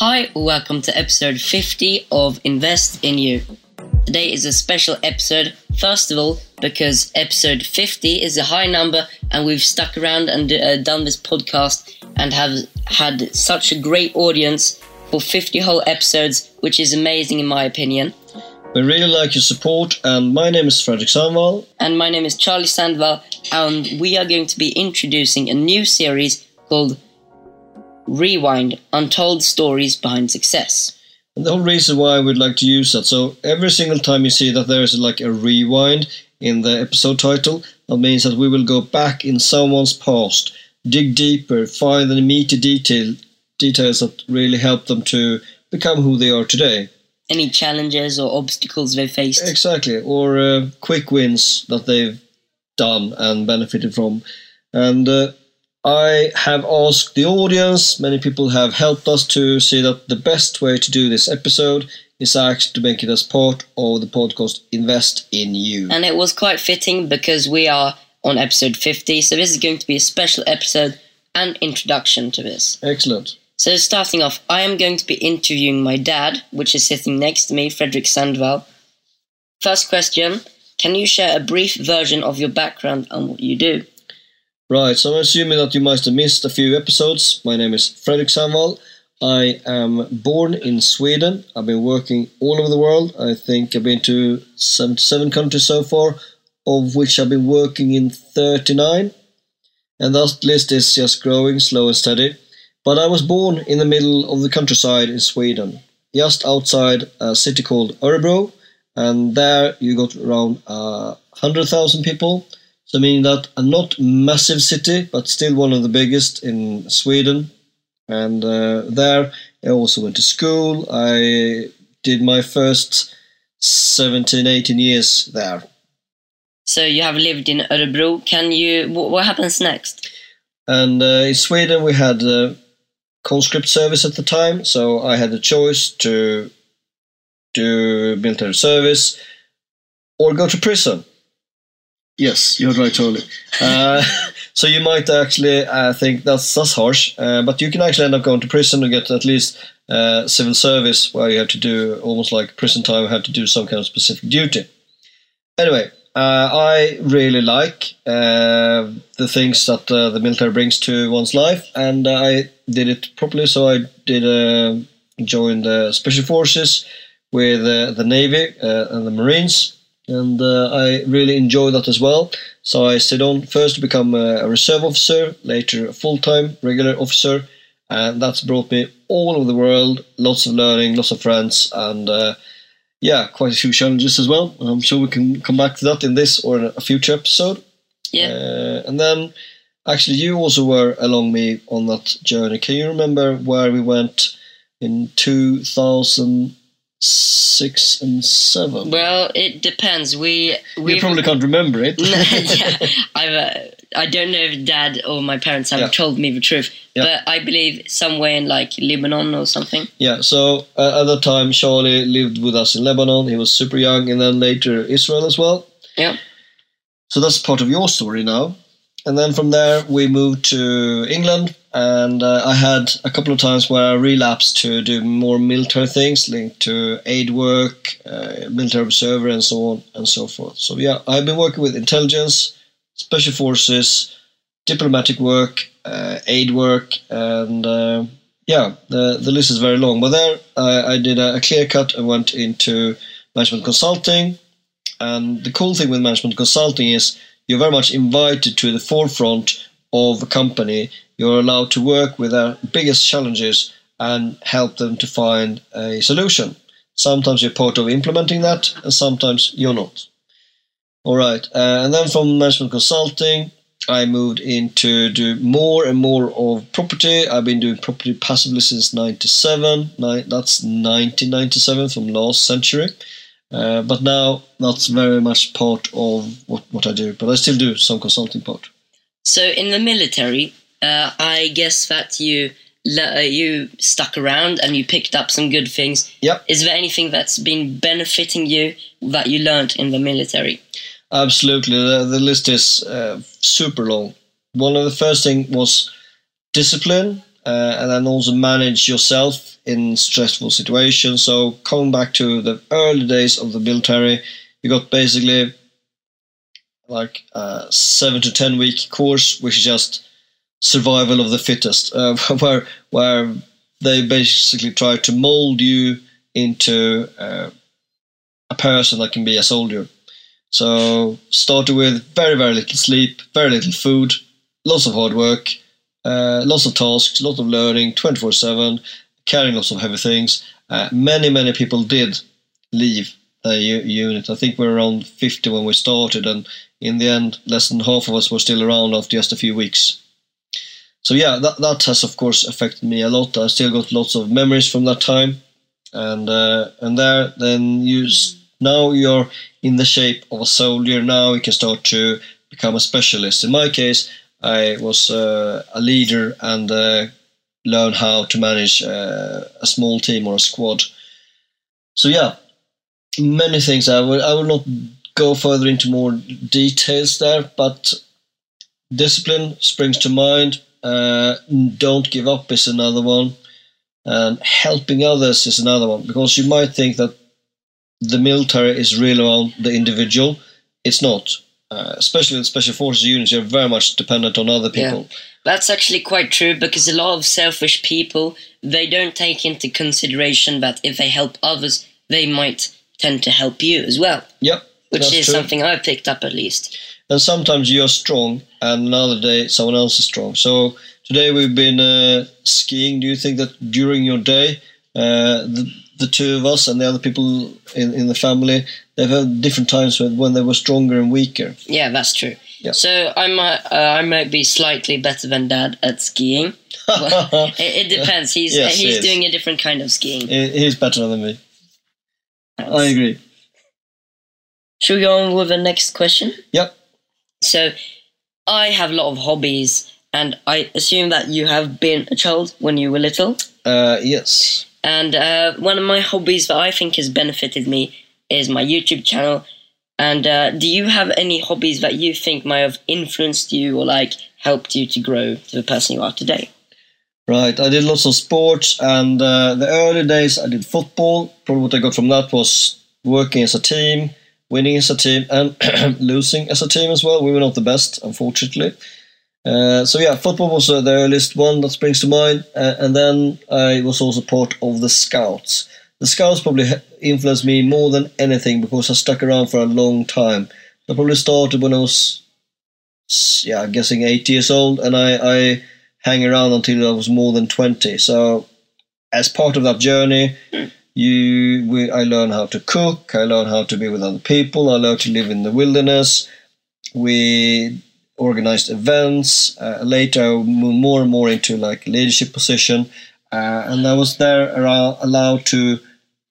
Hi, welcome to episode 50 of Invest in You. Today is a special episode, first of all, because episode 50 is a high number and we've stuck around and uh, done this podcast and have had such a great audience for 50 whole episodes, which is amazing in my opinion. We really like your support, and my name is Fredrik Sandvall. And my name is Charlie Sandvall, and we are going to be introducing a new series called Rewind Untold Stories Behind Success. And the whole reason why I would like to use that, so every single time you see that there is like a rewind in the episode title, that means that we will go back in someone's past, dig deeper, find the meaty detail, details that really help them to become who they are today. Any challenges or obstacles they faced? Exactly, or uh, quick wins that they've done and benefited from. And uh, I have asked the audience, many people have helped us to see that the best way to do this episode is actually to make it as part of the podcast Invest in You. And it was quite fitting because we are on episode 50, so this is going to be a special episode and introduction to this. Excellent. So, starting off, I am going to be interviewing my dad, which is sitting next to me, Fredrik Sandvall. First question Can you share a brief version of your background and what you do? Right, so I'm assuming that you must have missed a few episodes. My name is Fredrik Sandvall. I am born in Sweden. I've been working all over the world. I think I've been to 77 countries so far, of which I've been working in 39. And that list is just growing slow and steady. But I was born in the middle of the countryside in Sweden, just outside a city called Örebro, and there you got around uh, 100,000 people. So meaning that a not massive city, but still one of the biggest in Sweden. And uh, there I also went to school. I did my first 17, 18 years there. So you have lived in Örebro. Can you? What happens next? And uh, in Sweden we had uh, conscript service at the time, so I had the choice to do military service or go to prison. Yes, you're right, Charlie. Uh, so you might actually uh, think that's that's harsh, uh, but you can actually end up going to prison and get at least uh, civil service, where you have to do almost like prison time, have to do some kind of specific duty. Anyway, uh, I really like uh, the things that the military brings to one's life, and I did it properly. So I did join the special forces with the Navy and the Marines and uh, I really enjoy that as well. So I stayed on first to become a reserve officer, later a full-time regular officer, and that's brought me all over the world. Lots of learning, lots of friends, and uh, yeah, quite a few challenges as well. I'm sure we can come back to that in this or in a future episode. Yeah. Uh, and then, actually, you also were along me on that journey. Can you remember where we went in 2000? Six and seven. Well, it depends. We we probably can't remember it. yeah, I've, uh, I don't know if Dad or my parents have yeah. told me the truth, yeah. but I believe somewhere in like Lebanon or something. Yeah. So uh, at that time, Charlie lived with us in Lebanon. He was super young, and then later Israel as well. Yeah. So that's part of your story now. And then from there, we moved to England, and uh, I had a couple of times where I relapsed to do more military things linked to aid work, uh, military observer, and so on and so forth. So, yeah, I've been working with intelligence, special forces, diplomatic work, uh, aid work, and uh, yeah, the, the list is very long. But there, I, I did a, a clear cut and went into management consulting. And the cool thing with management consulting is you're very much invited to the forefront of a company. You're allowed to work with their biggest challenges and help them to find a solution. Sometimes you're part of implementing that, and sometimes you're not. All right, uh, and then from management consulting, I moved into do more and more of property. I've been doing property passively since '97. That's 1997 from last century. Uh, but now that's very much part of what, what I do. But I still do some consulting part. So in the military, uh, I guess that you uh, you stuck around and you picked up some good things. Yep. Is there anything that's been benefiting you that you learned in the military? Absolutely. The, the list is uh, super long. One of the first thing was discipline uh, and then also manage yourself in stressful situations. So coming back to the early days of the military, you got basically like a seven to ten week course, which is just survival of the fittest, uh, where where they basically try to mold you into uh, a person that can be a soldier. So started with very very little sleep, very little food, lots of hard work, uh, lots of tasks, lots of learning, twenty four seven, carrying lots of heavy things. Uh, many many people did leave the unit. I think we we're around fifty when we started, and in the end, less than half of us were still around after just a few weeks. So yeah, that that has of course affected me a lot. I still got lots of memories from that time, and uh, and there then you now you're in the shape of a soldier. Now you can start to become a specialist. In my case, I was uh, a leader and uh, learn how to manage uh, a small team or a squad. So yeah, many things. I will I will not go further into more details there, but discipline springs to mind. Uh, don't give up is another one. And helping others is another one because you might think that the military is really on the individual. It's not. Uh, especially in special forces units, you're very much dependent on other people. Yeah. That's actually quite true because a lot of selfish people they don't take into consideration that if they help others, they might tend to help you as well. Yep which is true. something I picked up at least. And sometimes you're strong, and another day someone else is strong. So today we've been uh, skiing. Do you think that during your day, uh, the, the two of us and the other people in, in the family, they've had different times when, when they were stronger and weaker? Yeah, that's true. Yeah. So I might uh, I might be slightly better than Dad at skiing. it, it, depends. He's yes, he's he doing a different kind of skiing. He's better than me. That's, I agree. Should we go on with the next question? Yep. So, I have a lot of hobbies, and I assume that you have been a child when you were little. Uh, yes. And uh, one of my hobbies that I think has benefited me is my YouTube channel. And uh, do you have any hobbies that you think might have influenced you or like helped you to grow to the person you are today? Right, I did lots of sports, and uh, the early days I did football. Probably what I got from that was working as a team, winning as a team and losing as a team as well. We were not the best, unfortunately. Uh, so yeah, football was uh, the earliest one that springs to mind, uh, and then I was also part of the Scouts. The Scouts probably influenced me more than anything because I stuck around for a long time. I probably started when I was, yeah, I'm guessing eight years old, and I, I hang around until I was more than twenty. So, as part of that journey, you we, I learned how to cook, I learned how to be with other people, I learned to live in the wilderness. We organized events. Uh, later, I moved more and more into like leadership position, uh, and I was there around, allowed to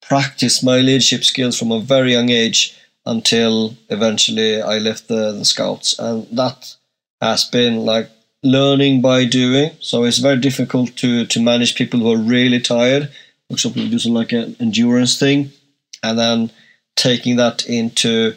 practice my leadership skills from a very young age until eventually I left the, the scouts, and that has been like learning by doing. So it's very difficult to to manage people who are really tired for example, do some like an endurance thing, and then taking that into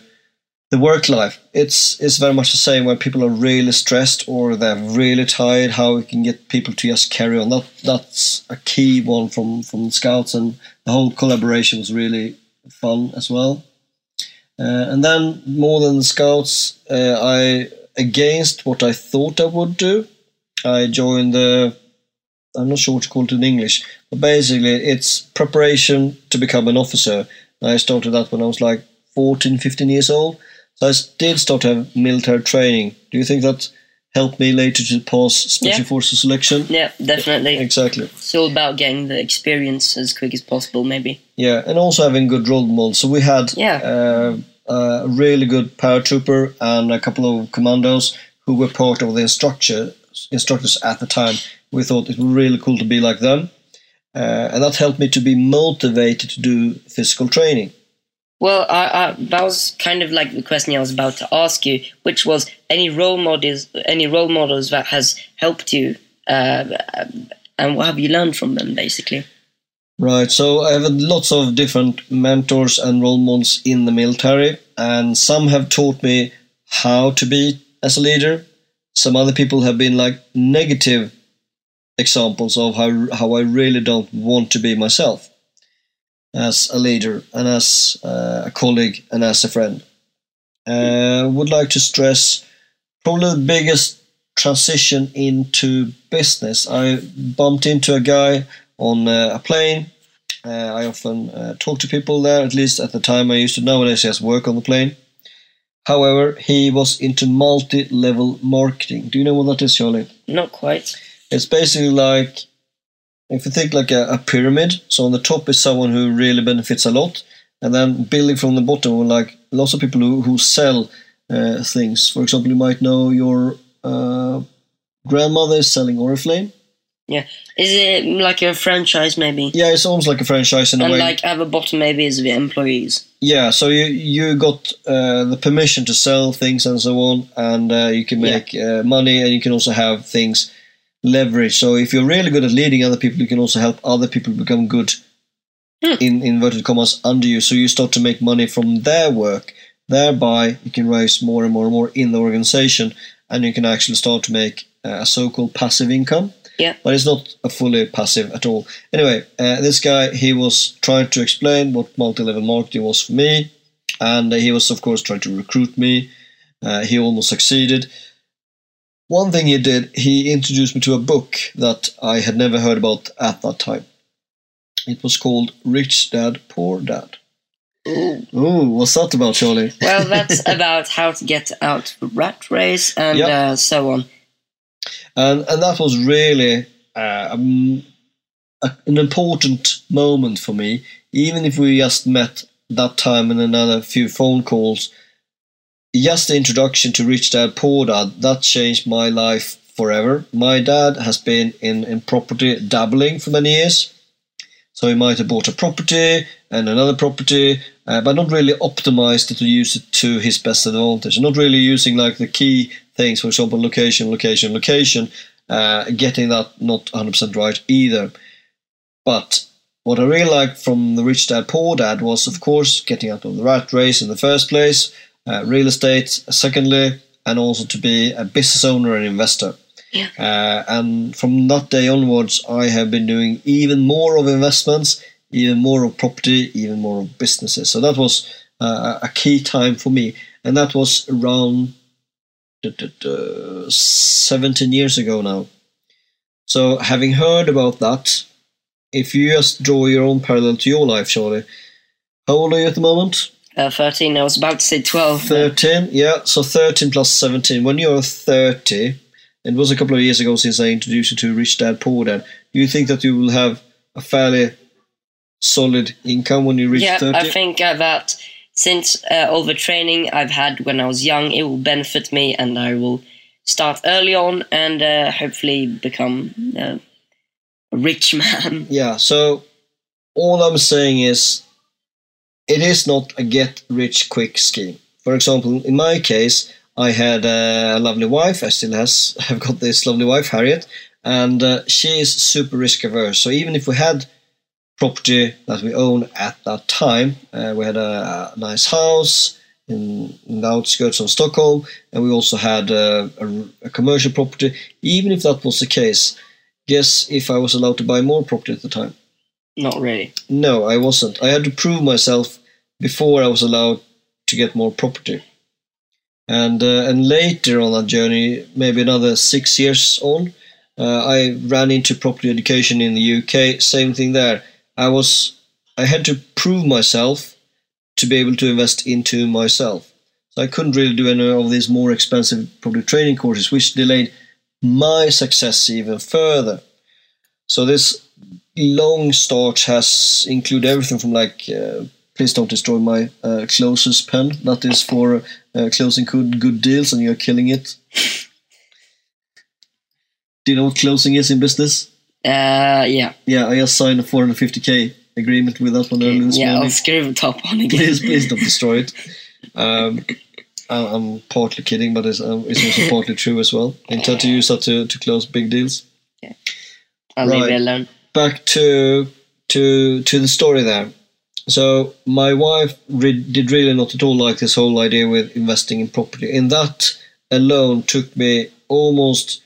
the work life. It's it's very much the same when people are really stressed or they're really tired. How we can get people to just carry on. That that's a key one from from scouts, and the whole collaboration was really fun as well. Uh, and then more than the scouts, uh, I against what I thought I would do. I joined the I'm not sure what to call it in English, but basically it's preparation to become an officer. I started that when I was like 14, 15 years old. So I did start to have military training. Do you think that helped me later to pass special yeah. forces selection? Yeah, definitely. Exactly. It's all about getting the experience as quick as possible, maybe. Yeah, and also having good role models. So we had yeah. Uh, a really good paratrooper and a couple of commandos who were part of the instructor instructors at the time we thought it was really cool to be like them. Uh, and that helped me to be motivated to do physical training. Well, I, I, that was kind of like the question I was about to ask you, which was any role models, any role models that has helped you, uh, and what have you learned from them, basically? Right. So I have lots of different mentors and role models in the military, and some have taught me how to be as a leader. Some other people have been like negative examples of how how I really don't want to be myself as a leader and as uh, a colleague and as a friend. Uh, would like to stress probably the biggest transition into business. I bumped into a guy on uh, a plane. Uh, I often uh, talk to people there, at least at the time I used to. Nowadays, has work on the plane. However, he was into multi level marketing. Do you know what that is, Charlie? Not quite. It's basically like if you think like a, a, pyramid, so on the top is someone who really benefits a lot, and then building from the bottom, like lots of people who, who sell uh, things. For example, you might know your uh, grandmother is selling Oriflame. Yeah, is it like a franchise maybe? Yeah, it's almost like a franchise in and a way. And like at the bottom maybe is the employees. Yeah, so you you got uh, the permission to sell things and so on, and uh, you can make yeah. uh, money, and you can also have things leverage. So if you're really good at leading other people, you can also help other people become good hmm. in inverted commas under you. So you start to make money from their work. Thereby, you can raise more and more and more in the organization, and you can actually start to make uh, a so-called passive income. Yeah. But it's not a fully passive at all. Anyway, uh, this guy he was trying to explain what multi-level marketing was for me, and he was of course trying to recruit me. Uh, he almost succeeded. One thing he did, he introduced me to a book that I had never heard about at that time. It was called Rich Dad Poor Dad. Ooh. Ooh, what's that about, Charlie? Well, that's about how to get out of the rat race and yep. uh, so on. And and that was really uh, um, a, an important moment for me. Even if we just met that time and another few phone calls, just the introduction to Rich Dad Poor Dad that changed my life forever. My dad has been in, in property dabbling for many years. So he might have bought a property and another property, uh, but not really optimized to use it to his best advantage. Not really using like the key things, for example, location, location, location, uh, getting that not 100% right either. But what I really liked from the Rich Dad Poor Dad was, of course, getting out of the rat race in the first place, uh, real estate, secondly, and also to be a business owner and investor. Yeah. Uh, and from that day onwards, I have been doing even more of investments, even more of property, even more of businesses. So that was uh, a key time for me, and that was around 17 years ago now. So, having heard about that, if you just draw your own parallel to your life, Charlie, how old are you at the moment? Uh, 13. I was about to say 12. 13, yeah. So 13 plus 17. When you're 30, it was a couple of years ago since I introduced you to Rich Dad Poor Dad. Do you think that you will have a fairly solid income when you reach yeah, 30? I think uh, that since uh, all the training I've had when I was young, it will benefit me and I will start early on and uh, hopefully become uh, a rich man. Yeah, so all I'm saying is it is not a get rich quick scheme. For example, in my case, I had a lovely wife. I still has have got this lovely wife, Harriet, and uh, she is super risk averse. So even if we had property that we own at that time, uh, we had a, a nice house in, in, the outskirts of Stockholm, and we also had a, a, a commercial property. Even if that was the case, guess if I was allowed to buy more property at the time? Not really. No, I wasn't. I had to prove myself before I was allowed to get more property. And uh, and later on that journey, maybe another six years on, uh, I ran into property education in the UK. Same thing there. I was I had to prove myself to be able to invest into myself. So I couldn't really do any of these more expensive property training courses, which delayed my success even further. So this long start has included everything from like uh, please don't destroy my uh, closest pen. That is for uh, closing good, good deals, and you're killing it. Do you know what closing is in business? Uh, yeah. Yeah, I just signed a 450k agreement with that one okay, earlier this yeah, morning. I'll screw the top one again. please, please don't destroy it. Um, I'm partly kidding, but it's, um, it's also partly true as well. I intend to use that to, to close big deals. Yeah. I'll right. leave it alone. Back to to to the story there. So my wife re- did really not at all like this whole idea with investing in property. And that alone took me almost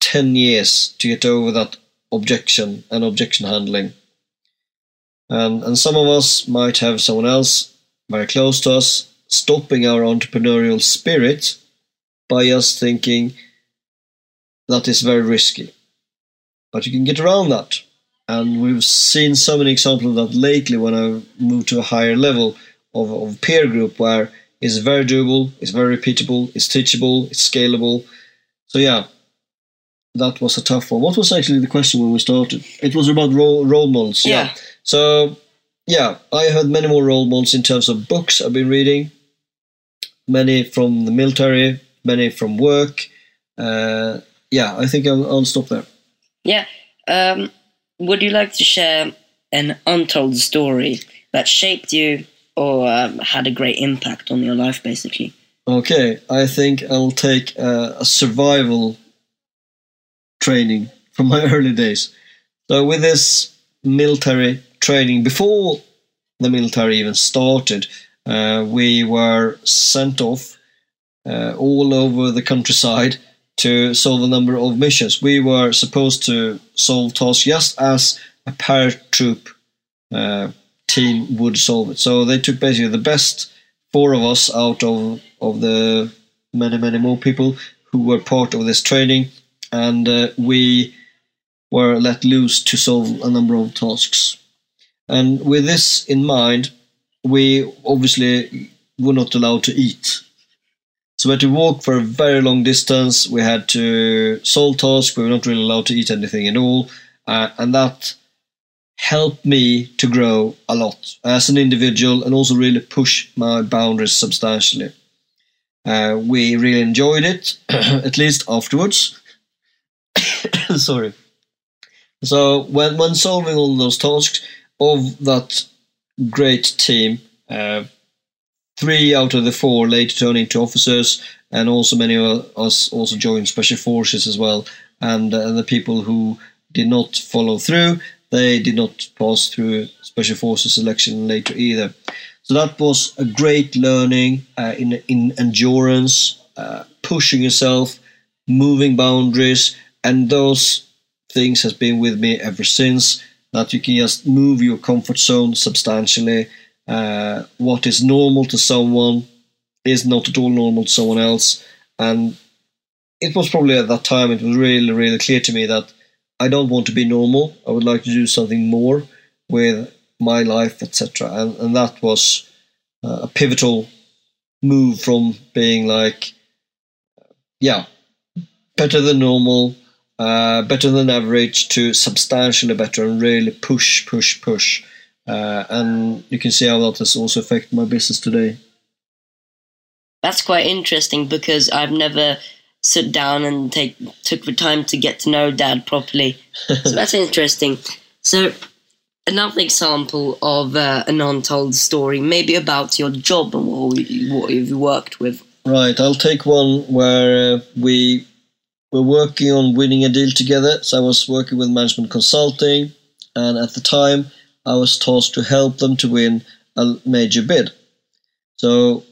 10 years to get over that objection and objection handling. And, and some of us might have someone else very close to us stopping our entrepreneurial spirit by just thinking that is very risky. But you can get around that. And we've seen so many examples of that lately when I've moved to a higher level of, of peer group where it's very doable, it's very repeatable, it's teachable, it's scalable. So yeah, that was a tough one. What was actually the question when we started? It was about role, role models. Yeah. yeah. So yeah, I had many more role models in terms of books I've been reading. Many from the military, many from work. Uh, yeah, I think I'll, I'll stop there. Yeah. Um, would you like to share an untold story that shaped you or um, had a great impact on your life, basically? Okay, I think I'll take uh, a survival training from my early days. So, with this military training, before the military even started, uh, we were sent off uh, all over the countryside to solve a number of missions. We were supposed to solve tasks just as a paratroop uh, team would solve it. So they took basically the best four of us out of of the many many more people who were part of this training, and uh, we were let loose to solve a number of tasks. And with this in mind, we obviously were not allowed to eat so we had to walk for a very long distance. We had to solve tasks. We were not really allowed to eat anything at all. Uh, and that helped me to grow a lot as an individual and also really push my boundaries substantially. Uh, we really enjoyed it, at least afterwards. Sorry. So when when solving all those tasks of that great team, uh, Three out of the four later turned into officers, and also many of us also joined special forces as well. And, uh, the people who did not follow through, they did not pass through special forces selection later either. So that was a great learning uh, in in endurance, uh, pushing yourself, moving boundaries, and those things has been with me ever since. That you can just move your comfort zone substantially uh, what is normal to someone is not at all normal to someone else. And it was probably at that time, it was really, really clear to me that I don't want to be normal. I would like to do something more with my life, etc. And, and that was uh, a pivotal move from being like, yeah, better than normal, uh, better than average to substantially better and really push, push, push. Uh, and you can see how that has also affected my business today. That's quite interesting because I've never sit down and take took the time to get to know Dad properly. so that's interesting. So another example of uh, an untold story, maybe about your job and what, what you've worked with. Right, I'll take one where uh, we were working on winning a deal together. So I was working with management consulting, and at the time I was tasked to help them to win a major bid. So,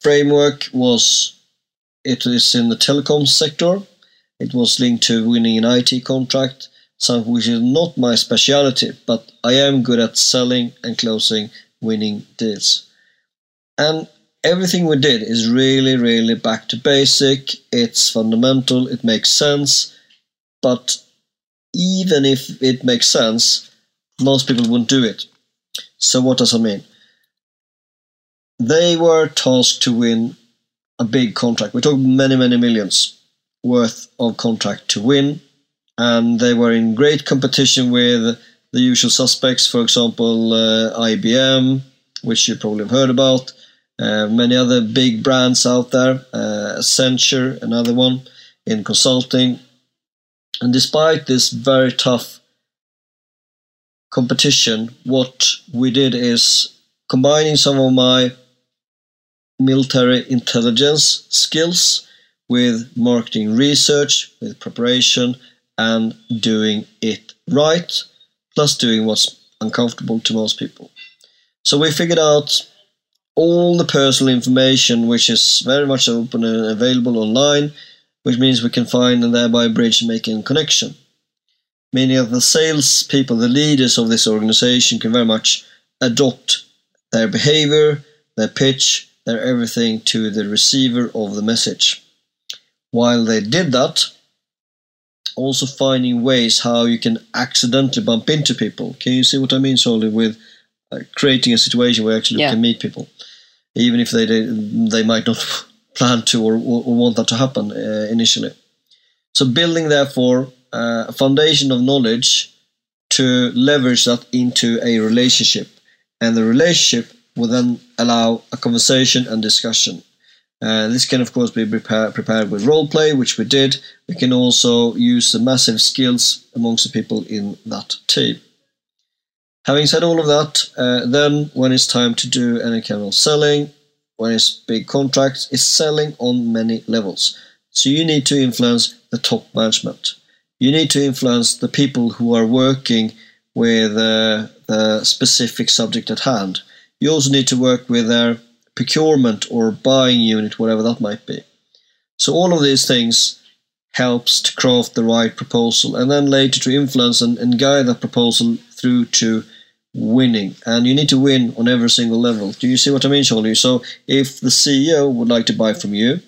framework was it is in the telecom sector. It was linked to winning an IT contract, something which is not my specialty, but I am good at selling and closing winning deals. And everything we did is really, really back to basic. It's fundamental, it makes sense, but even if it makes sense, most people wouldn't do it. So, what does that mean? They were tasked to win a big contract. We talk many, many millions worth of contract to win, and they were in great competition with the usual suspects, for example, uh, IBM, which you probably have heard about, uh, many other big brands out there, uh, Accenture, another one in consulting. And despite this very tough competition, what we did is combining some of my military intelligence skills with marketing research, with preparation, and doing it right, plus doing what's uncomfortable to most people. So we figured out all the personal information, which is very much open and available online, which means we can find and thereby bridge making connection. Many of the sales people, the leaders of this organization, can very much adopt their behavior, their pitch, their everything to the receiver of the message. While they did that, also finding ways how you can accidentally bump into people. Can you see what I mean, Charlie, with uh, creating a situation where actually Yeah. you can meet people, even if they they, might not plan to or, or, or want that to happen uh, initially. So building therefore uh, foundation of knowledge to leverage that into a relationship, and the relationship will then allow a conversation and discussion. Uh, this can, of course, be prepare, prepared with role play, which we did. We can also use the massive skills amongst the people in that team. Having said all of that, uh, then when it's time to do any kind of selling, when it's big contracts, it's selling on many levels. So you need to influence the top management. You need to influence the people who are working with uh, the specific subject at hand. You also need to work with their procurement or buying unit, whatever that might be. So all of these things helps to craft the right proposal and then later to influence and, and guide that proposal through to winning. And you need to win on every single level. Do you see what I mean, Charlie? So if the CEO would like to buy from you,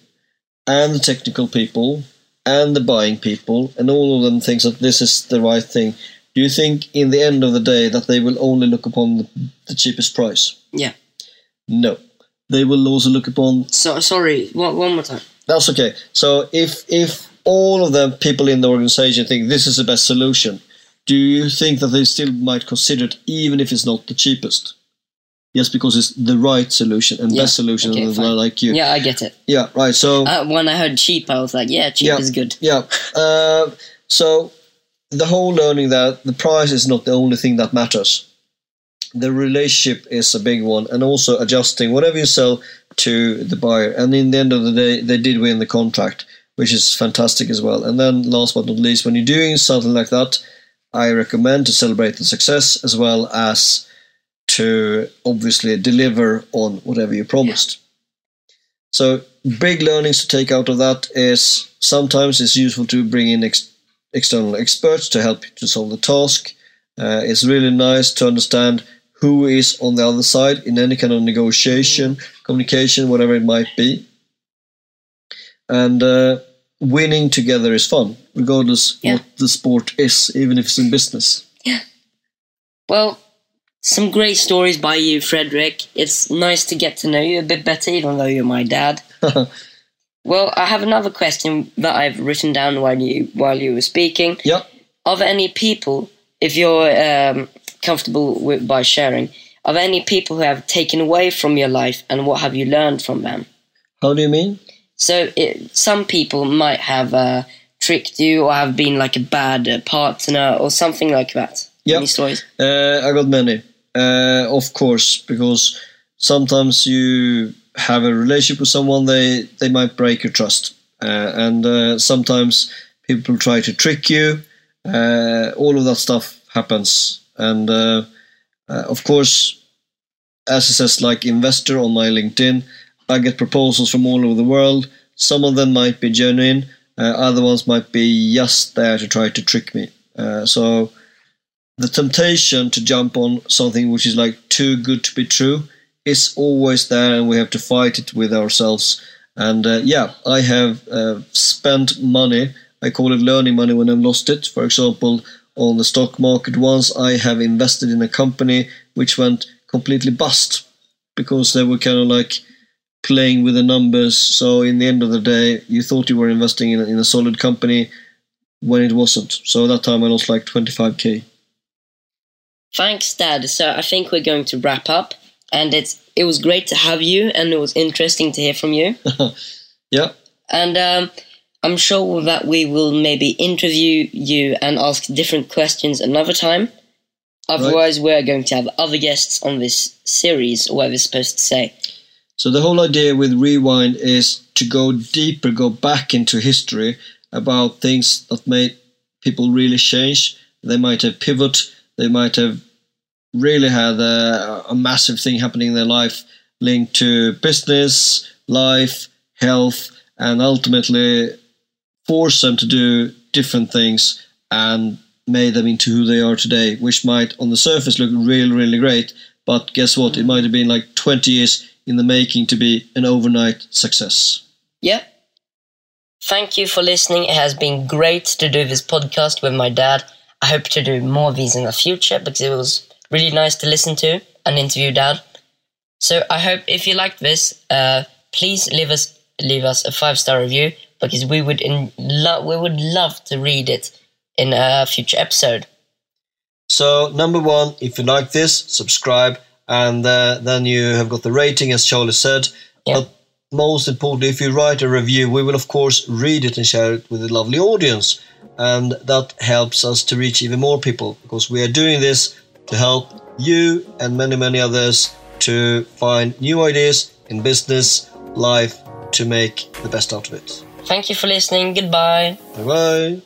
and the technical people, and the buying people, and all of them thinks that this is the right thing, do you think in the end of the day that they will only look upon the, the cheapest price? Yeah. No. They will also look upon So sorry. One, one more time. that's okay. So if if all of the people in the organization think this is the best solution, do you think that they still might consider it even if it's not the cheapest? Yes, because it's the right solution and Yeah, best solution, okay, and fine. like you. Yeah, I get it. Yeah, right. So Uh, when I heard cheap, I was like, yeah, cheap Yeah. is good. yeah, uh, so the whole learning that the price is not the only thing that matters. The relationship is a big one, and also adjusting whatever you sell to the buyer. And in the end of the day, they did win the contract, which is fantastic as well. And then, last but not least, when you're doing something like that, I recommend to celebrate the success as well as to obviously deliver on whatever you promised. So, big learnings to take out of that is sometimes it's useful to bring in ex- external experts to help you to solve the task. Uh, it's really nice to understand who is on the other side in any kind of negotiation, communication, whatever it might be. And uh, winning together is fun, regardless Yeah. what the sport is, even if it's in business. Yeah. Well, some great stories by you, Fredrik. It's nice to get to know you a bit better, even though you're my dad. Well, I have another question that I've written down while you while you were speaking. yeah. Are there any people, if you're um, comfortable with by sharing, are there any people who have taken away from your life, and what have you learned from them? How do you mean? So, it, some people might have uh, tricked you, or have been like a bad uh, partner, or something like that. Yep. Any stories? Uh, I got many, uh, of course, because sometimes you have a relationship with someone, they they might break your trust, uh, and uh, sometimes people try to trick you. Uh, all of that stuff happens, and uh, uh, of course, as it says, like investor on my LinkedIn, I get proposals from all over the world. Some of them might be genuine, other ones might be just there to try to trick me. So the temptation to jump on something which is like too good to be true is always there, and we have to fight it with ourselves. And uh, yeah, I have uh, spent money. I call it learning money when I've lost it. For example, on the stock market, once I have invested in a company which went completely bust because they were kind of like playing with the numbers. So in the end of the day, you thought you were investing in a, in a solid company when it wasn't. So that time I lost like 25k. Thanks, Dad. So I think we're going to wrap up, and it's it was great to have you, and it was interesting to hear from you. Yeah. And um, I'm sure that we will maybe interview you and ask different questions another time. Otherwise, we're going to have other guests on this series, or whatever it's supposed to say. So the whole idea with Rewind is to go deeper, go back into history about things that made people really change. They might have pivot. They might have really had a, a massive thing happening in their life linked to business, life, health, and ultimately forced them to do different things and made them into who they are today, which might on the surface look really, really great. But guess what? It might have been like 20 years in the making to be an overnight success. Yeah. Thank you for listening. It has been great to do this podcast with my dad. I hope to do more of these in the future because it was really nice to listen to and interview dad. So I hope if you liked this, uh, please leave us leave us a five star review because we would in lo- we would love to read it in a future episode. So, number one, if you like this, subscribe, and uh, then you have got the rating, as Charlie said. Yeah. But most importantly, if you write a review, we will, of course, read it and share it with a lovely audience. And that helps us to reach even more people because we are doing this to help you and many, many others to find new ideas in business, life, to make the best out of it. Thank you for listening. Goodbye. Bye bye.